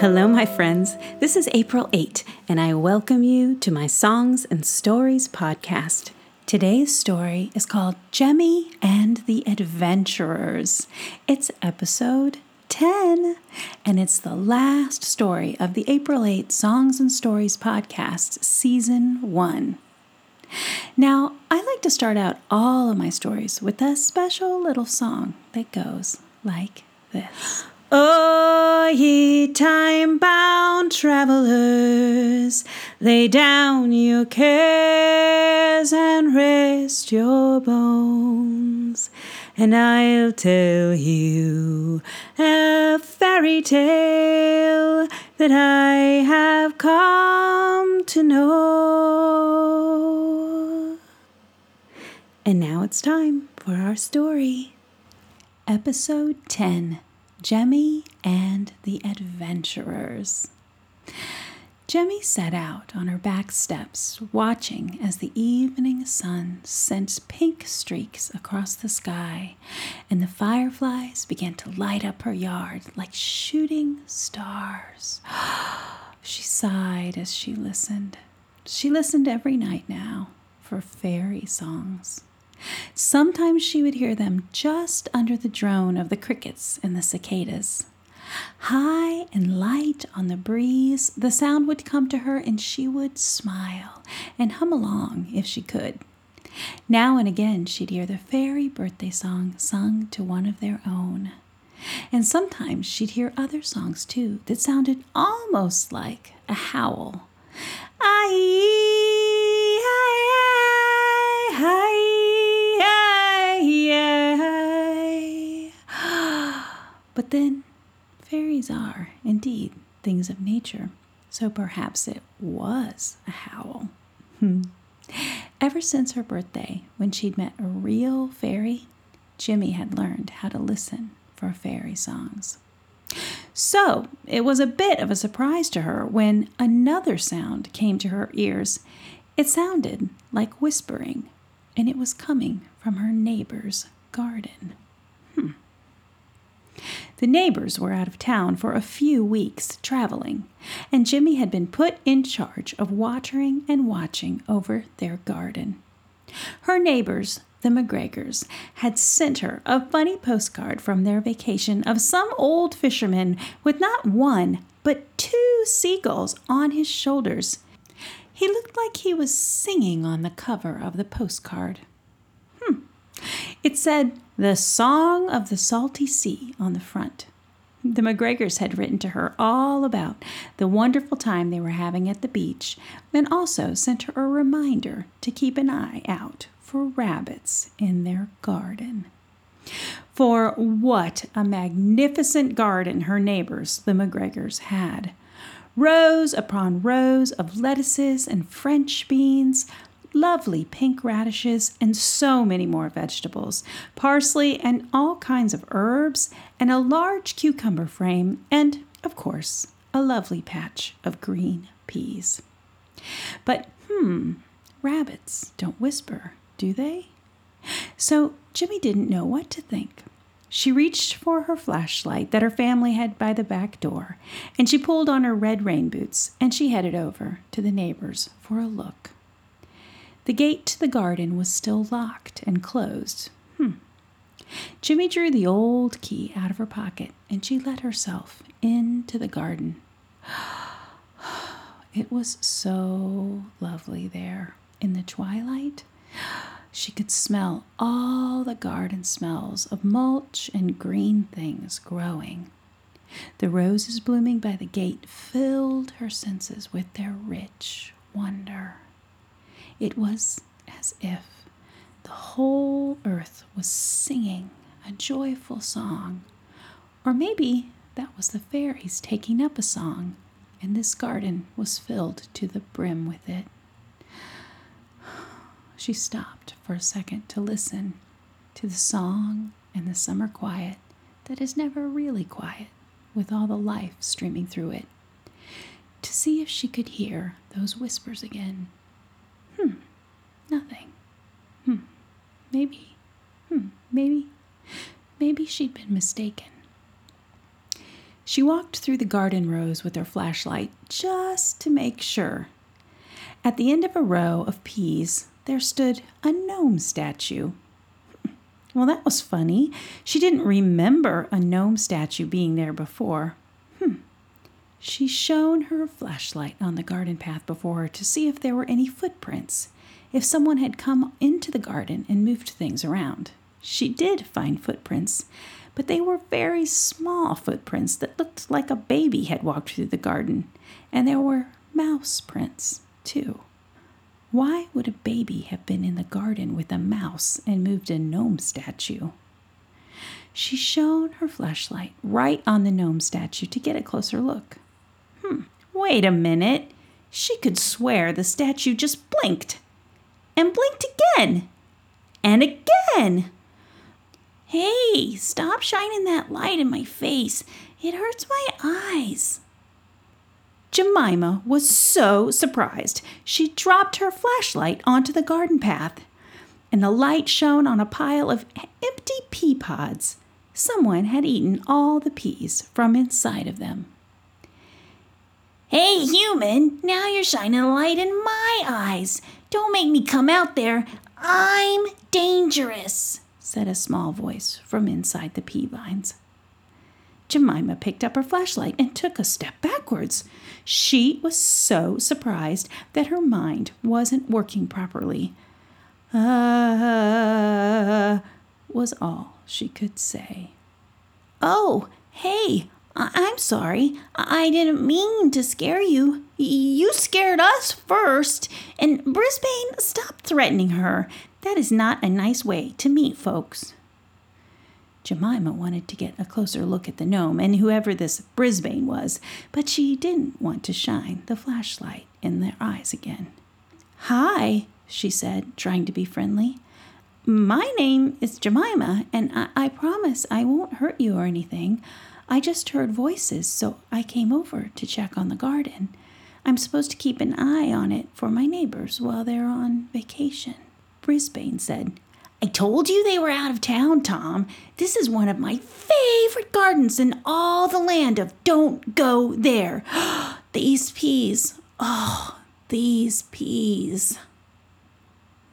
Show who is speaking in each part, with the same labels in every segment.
Speaker 1: Hello, my friends. This is April 8, and I welcome you to my Songs and Stories podcast. Today's story is called Jemmy and the Adventurers. It's episode 10, and it's the last story of the April 8 Songs and Stories podcast, season 1. Now, I like to start out all of my stories with a special little song that goes like this. Oh, ye time bound travelers, lay down your cares and rest your bones, and I'll tell you a fairy tale that I have come to know. And now it's time for our story. Episode 10 Jemmy and the Adventurers. Jemmy set out on her back steps, watching as the evening sun sent pink streaks across the sky, and the fireflies began to light up her yard like shooting stars. she sighed as she listened. She listened every night now for fairy songs. Sometimes she would hear them just under the drone of the crickets and the cicadas. High and light on the breeze, the sound would come to her and she would smile and hum along if she could. Now and again, she'd hear the fairy birthday song sung to one of their own. And sometimes she'd hear other songs too that sounded almost like a howl. Aye, But then fairies are, indeed, things of nature, so perhaps it was a howl. Hmm. Ever since her birthday, when she'd met a real fairy, Jemmy had learned how to listen for fairy songs. So it was a bit of a surprise to her when another sound came to her ears. It sounded like whispering, and it was coming from her neighbor's garden. The neighbors were out of town for a few weeks traveling, and Jemmy had been put in charge of watering and watching over their garden. Her neighbors, the McGregors, had sent her a funny postcard from their vacation of some old fisherman with not one, but two seagulls on his shoulders. He looked like he was singing on the cover of the postcard. It said, The Song of the Salty Sea on the front. The McGregors had written to her all about the wonderful time they were having at the beach and also sent her a reminder to keep an eye out for rabbits in their garden. For what a magnificent garden her neighbors, the McGregors, had. Rows upon rows of lettuces and French beans, lovely pink radishes, and so many more vegetables, parsley, and all kinds of herbs, and a large cucumber frame, and, of course, a lovely patch of green peas. But, hmm, rabbits don't whisper, do they? So Jemmy didn't know what to think. She reached for her flashlight that her family had by the back door, and she pulled on her red rain boots and she headed over to the neighbors for a look. The gate to the garden was still locked and closed. Hmm. Jemmy drew the old key out of her pocket and she let herself into the garden. It was so lovely there in the twilight. She could smell all the garden smells of mulch and green things growing. The roses blooming by the gate filled her senses with their rich wonder. It was as if the whole earth was singing a joyful song. Or maybe that was the fairies taking up a song, and this garden was filled to the brim with it. She stopped for a second to listen to the song and the summer quiet that is never really quiet with all the life streaming through it, to see if she could hear those whispers again. Nothing. Hmm, maybe. Hmm, maybe. Maybe she'd been mistaken. She walked through the garden rows with her flashlight just to make sure. At the end of a row of peas, there stood a gnome statue. Well, that was funny. She didn't remember a gnome statue being there before. Hmm. She shone her flashlight on the garden path before her to see if there were any footprints, if someone had come into the garden and moved things around. She did find footprints, but they were very small footprints that looked like a baby had walked through the garden, and there were mouse prints, too. Why would a baby have been in the garden with a mouse and moved a gnome statue? She shone her flashlight right on the gnome statue to get a closer look. Hmm, wait a minute. She could swear the statue just blinked. And blinked again. And again. Hey, stop shining that light in my face. It hurts my eyes. Jemima was so surprised, she dropped her flashlight onto the garden path, and the light shone on a pile of empty pea pods. Someone had eaten all the peas from inside of them. Hey, human, now you're shining a light in my eyes. Don't make me come out there. I'm dangerous, said a small voice from inside the pea vines. Jemima picked up her flashlight and took a step backwards. She was so surprised that her mind wasn't working properly. Ah, uh, was all she could say. Oh, hey, I'm sorry. I didn't mean to scare you. You scared us first. And Brisbane, stop threatening her. That is not a nice way to meet folks. Jemima wanted to get a closer look at the gnome and whoever this Brisbane was, but she didn't want to shine the flashlight in their eyes again. Hi, she said, trying to be friendly. My name is Jemima, and I, I promise I won't hurt you or anything. I just heard voices, so I came over to check on the garden. I'm supposed to keep an eye on it for my neighbors while they're on vacation. Brisbane said, I told you they were out of town, Tom. This is one of my favorite gardens in all the land of Don't Go There. these peas. Oh, these peas.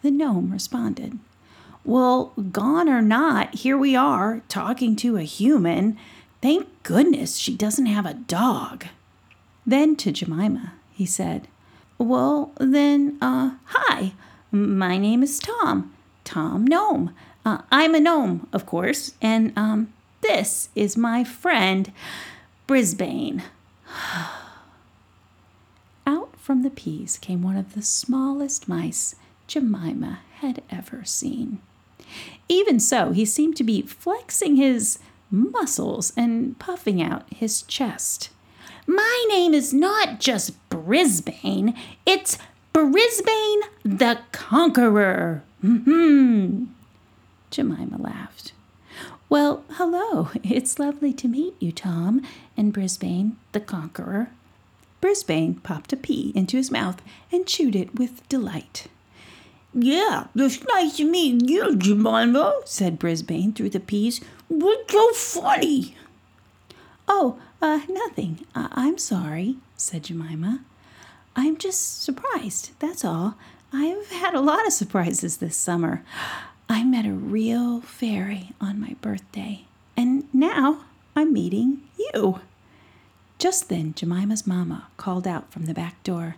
Speaker 1: The gnome responded, Well, gone or not, here we are, talking to a human. Thank goodness she doesn't have a dog. Then to Jemima, he said, Well, then, uh, hi, my name is Tom. Tom Gnome. Uh, I'm a gnome, of course, and um, this is my friend Brisbane. Out from the peas came one of the smallest mice Jemima had ever seen. Even so, he seemed to be flexing his muscles and puffing out his chest. My name is not just Brisbane, it's Brisbane the Conqueror. Hmm. Jemima laughed. Well, hello. It's lovely to meet you, Tom, and Brisbane the Conqueror. Brisbane popped a pea into his mouth and chewed it with delight.
Speaker 2: Yeah, it's nice to meet you, Jemima, said Brisbane through the peas. What's so funny?
Speaker 1: Oh, uh, nothing. I- I'm sorry, said Jemima. I'm just surprised, that's all. I've had a lot of surprises this summer. I met a real fairy on my birthday, and now I'm meeting you. Just then, Jemima's mamma called out from the back door,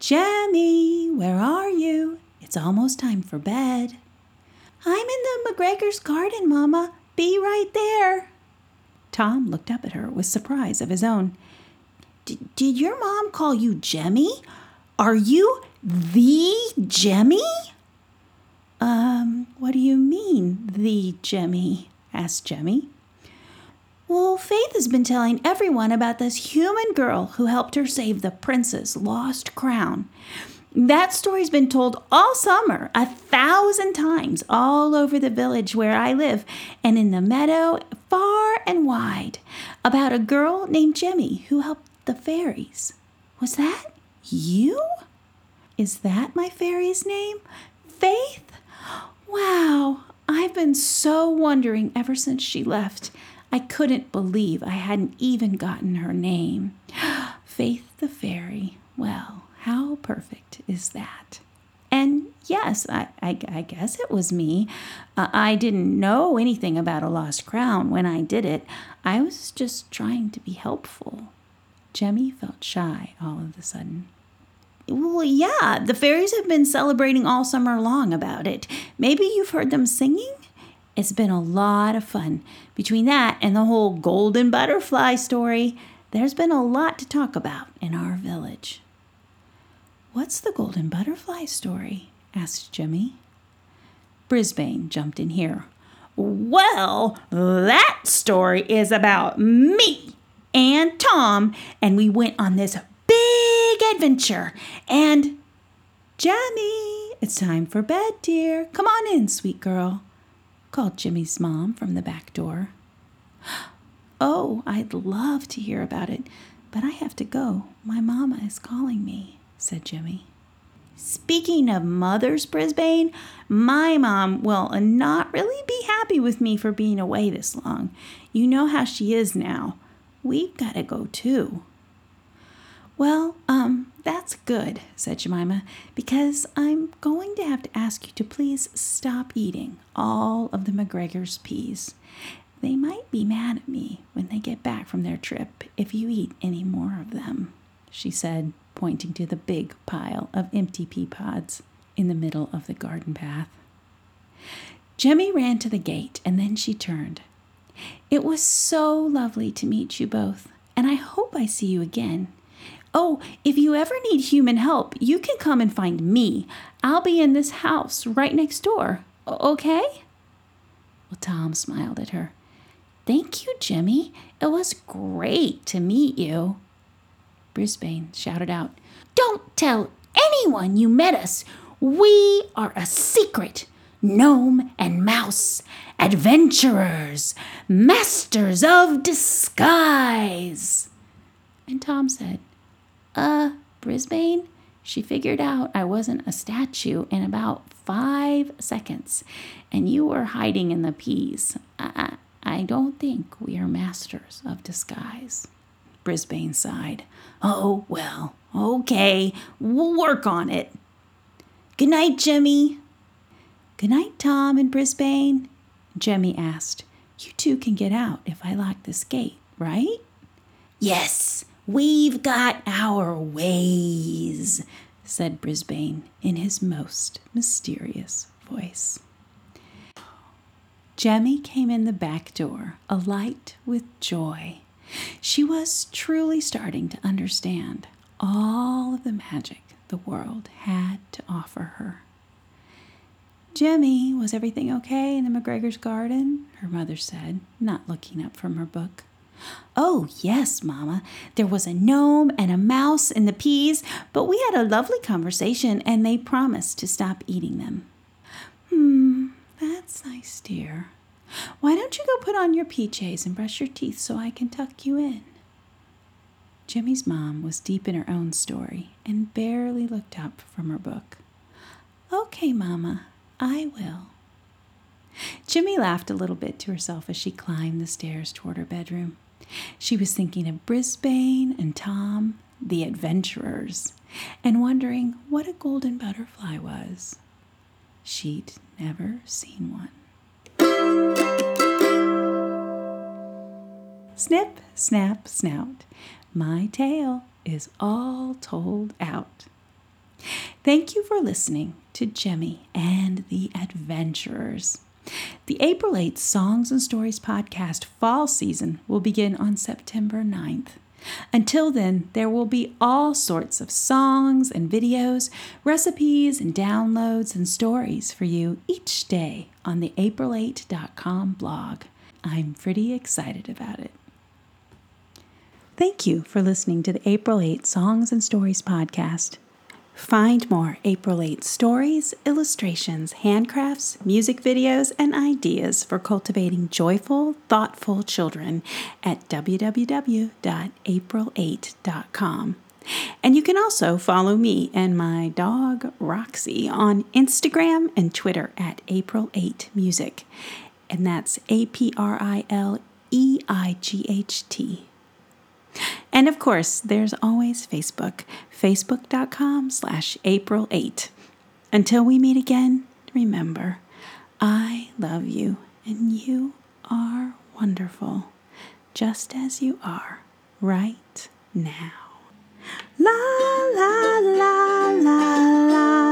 Speaker 1: Jemmy, where are you? It's almost time for bed. I'm in the McGregor's garden, Mamma. Be right there. Tom looked up at her with surprise of his own. Did your mom call you Jemmy? Are you the Jemmy? Um, what do you mean, the Jemmy? asked Jemmy. Well, Faith has been telling everyone about this human girl who helped her save the prince's lost crown. That story's been told all summer, a thousand times, all over the village where I live, and in the meadow, far and wide, about a girl named Jemmy who helped the fairies. Was that you? Is that my fairy's name? Faith? Wow, I've been so wondering ever since she left. I couldn't believe I hadn't even gotten her name. Faith the Fairy. Well, how perfect is that? And yes, I, I, I guess it was me. Uh, I didn't know anything about a lost crown when I did it. I was just trying to be helpful. Jemmy felt shy all of a sudden.
Speaker 2: Well, yeah, the fairies have been celebrating all summer long about it. Maybe you've heard them singing?
Speaker 1: It's been a lot of fun. Between that and the whole golden butterfly story, there's been a lot to talk about in our village. What's the golden butterfly story? asked Jemmy. Brisbane jumped in here.
Speaker 2: Well, that story is about me and Tom, and we went on this big adventure. And
Speaker 1: Jemmy, it's time for bed, dear. Come on in, sweet girl, called Jemmy's mom from the back door. Oh, I'd love to hear about it, but I have to go. My mama is calling me said Jemmy.
Speaker 2: Speaking of mothers, Brisbane, my mom will not really be happy with me for being away this long. You know how she is now. We've got to go too.
Speaker 1: Well, um, that's good, said Jemima, because I'm going to have to ask you to please stop eating all of the McGregor's peas. They might be mad at me when they get back from their trip if you eat any more of them, she said pointing to the big pile of empty pea pods in the middle of the garden path. Jemmy ran to the gate and then she turned. It was so lovely to meet you both, and I hope I see you again. Oh, if you ever need human help, you can come and find me. I'll be in this house right next door. Okay? Well, Tom smiled at her. Thank you, Jemmy. It was great to meet you. Brisbane shouted out, Don't tell anyone you met us. We are a secret gnome and mouse, adventurers, masters of disguise. And Tom said, Uh, Brisbane, she figured out I wasn't a statue in about five seconds, and you were hiding in the peas. I, I don't think we are masters of disguise. Brisbane sighed.
Speaker 2: Oh, well, okay, we'll work on it. Good night, Jemmy.
Speaker 1: Good night, Tom and Brisbane. Jemmy asked. You two can get out if I lock this gate, right?
Speaker 2: Yes, we've got our ways, said Brisbane in his most mysterious voice.
Speaker 1: Jemmy came in the back door, alight with joy. She was truly starting to understand all of the magic the world had to offer her. Jemmy, was everything okay in the McGregor's garden? Her mother said, not looking up from her book.
Speaker 2: Oh, yes, Mamma. There was a gnome and a mouse in the peas, but we had a lovely conversation and they promised to stop eating them.
Speaker 1: Hmm, that's nice, dear. Why don't you go put on your PJs and brush your teeth so I can tuck you in? Jemmy's mom was deep in her own story and barely looked up from her book. Okay, Mama, I will. Jemmy laughed a little bit to herself as she climbed the stairs toward her bedroom. She was thinking of Brisbane and Tom, the adventurers, and wondering what a golden butterfly was. She'd never seen one. Snip, snap, snout. My tale is all told out. Thank you for listening to Jemmy and the Adventurers. The April 8th Songs and Stories podcast fall season will begin on September 9th. Until then, there will be all sorts of songs and videos, recipes and downloads and stories for you each day on the April8.com blog. I'm pretty excited about it. Thank you for listening to the April 8 Songs and Stories podcast. Find more April 8 stories, illustrations, handcrafts, music videos, and ideas for cultivating joyful, thoughtful children at www.april8.com. And you can also follow me and my dog Roxy on Instagram and Twitter at April8Music. And that's A P R I L E I G H T. And of course, there's always Facebook, facebook.com slash April 8. Until we meet again, remember, I love you and you are wonderful, just as you are right now. La la la la la.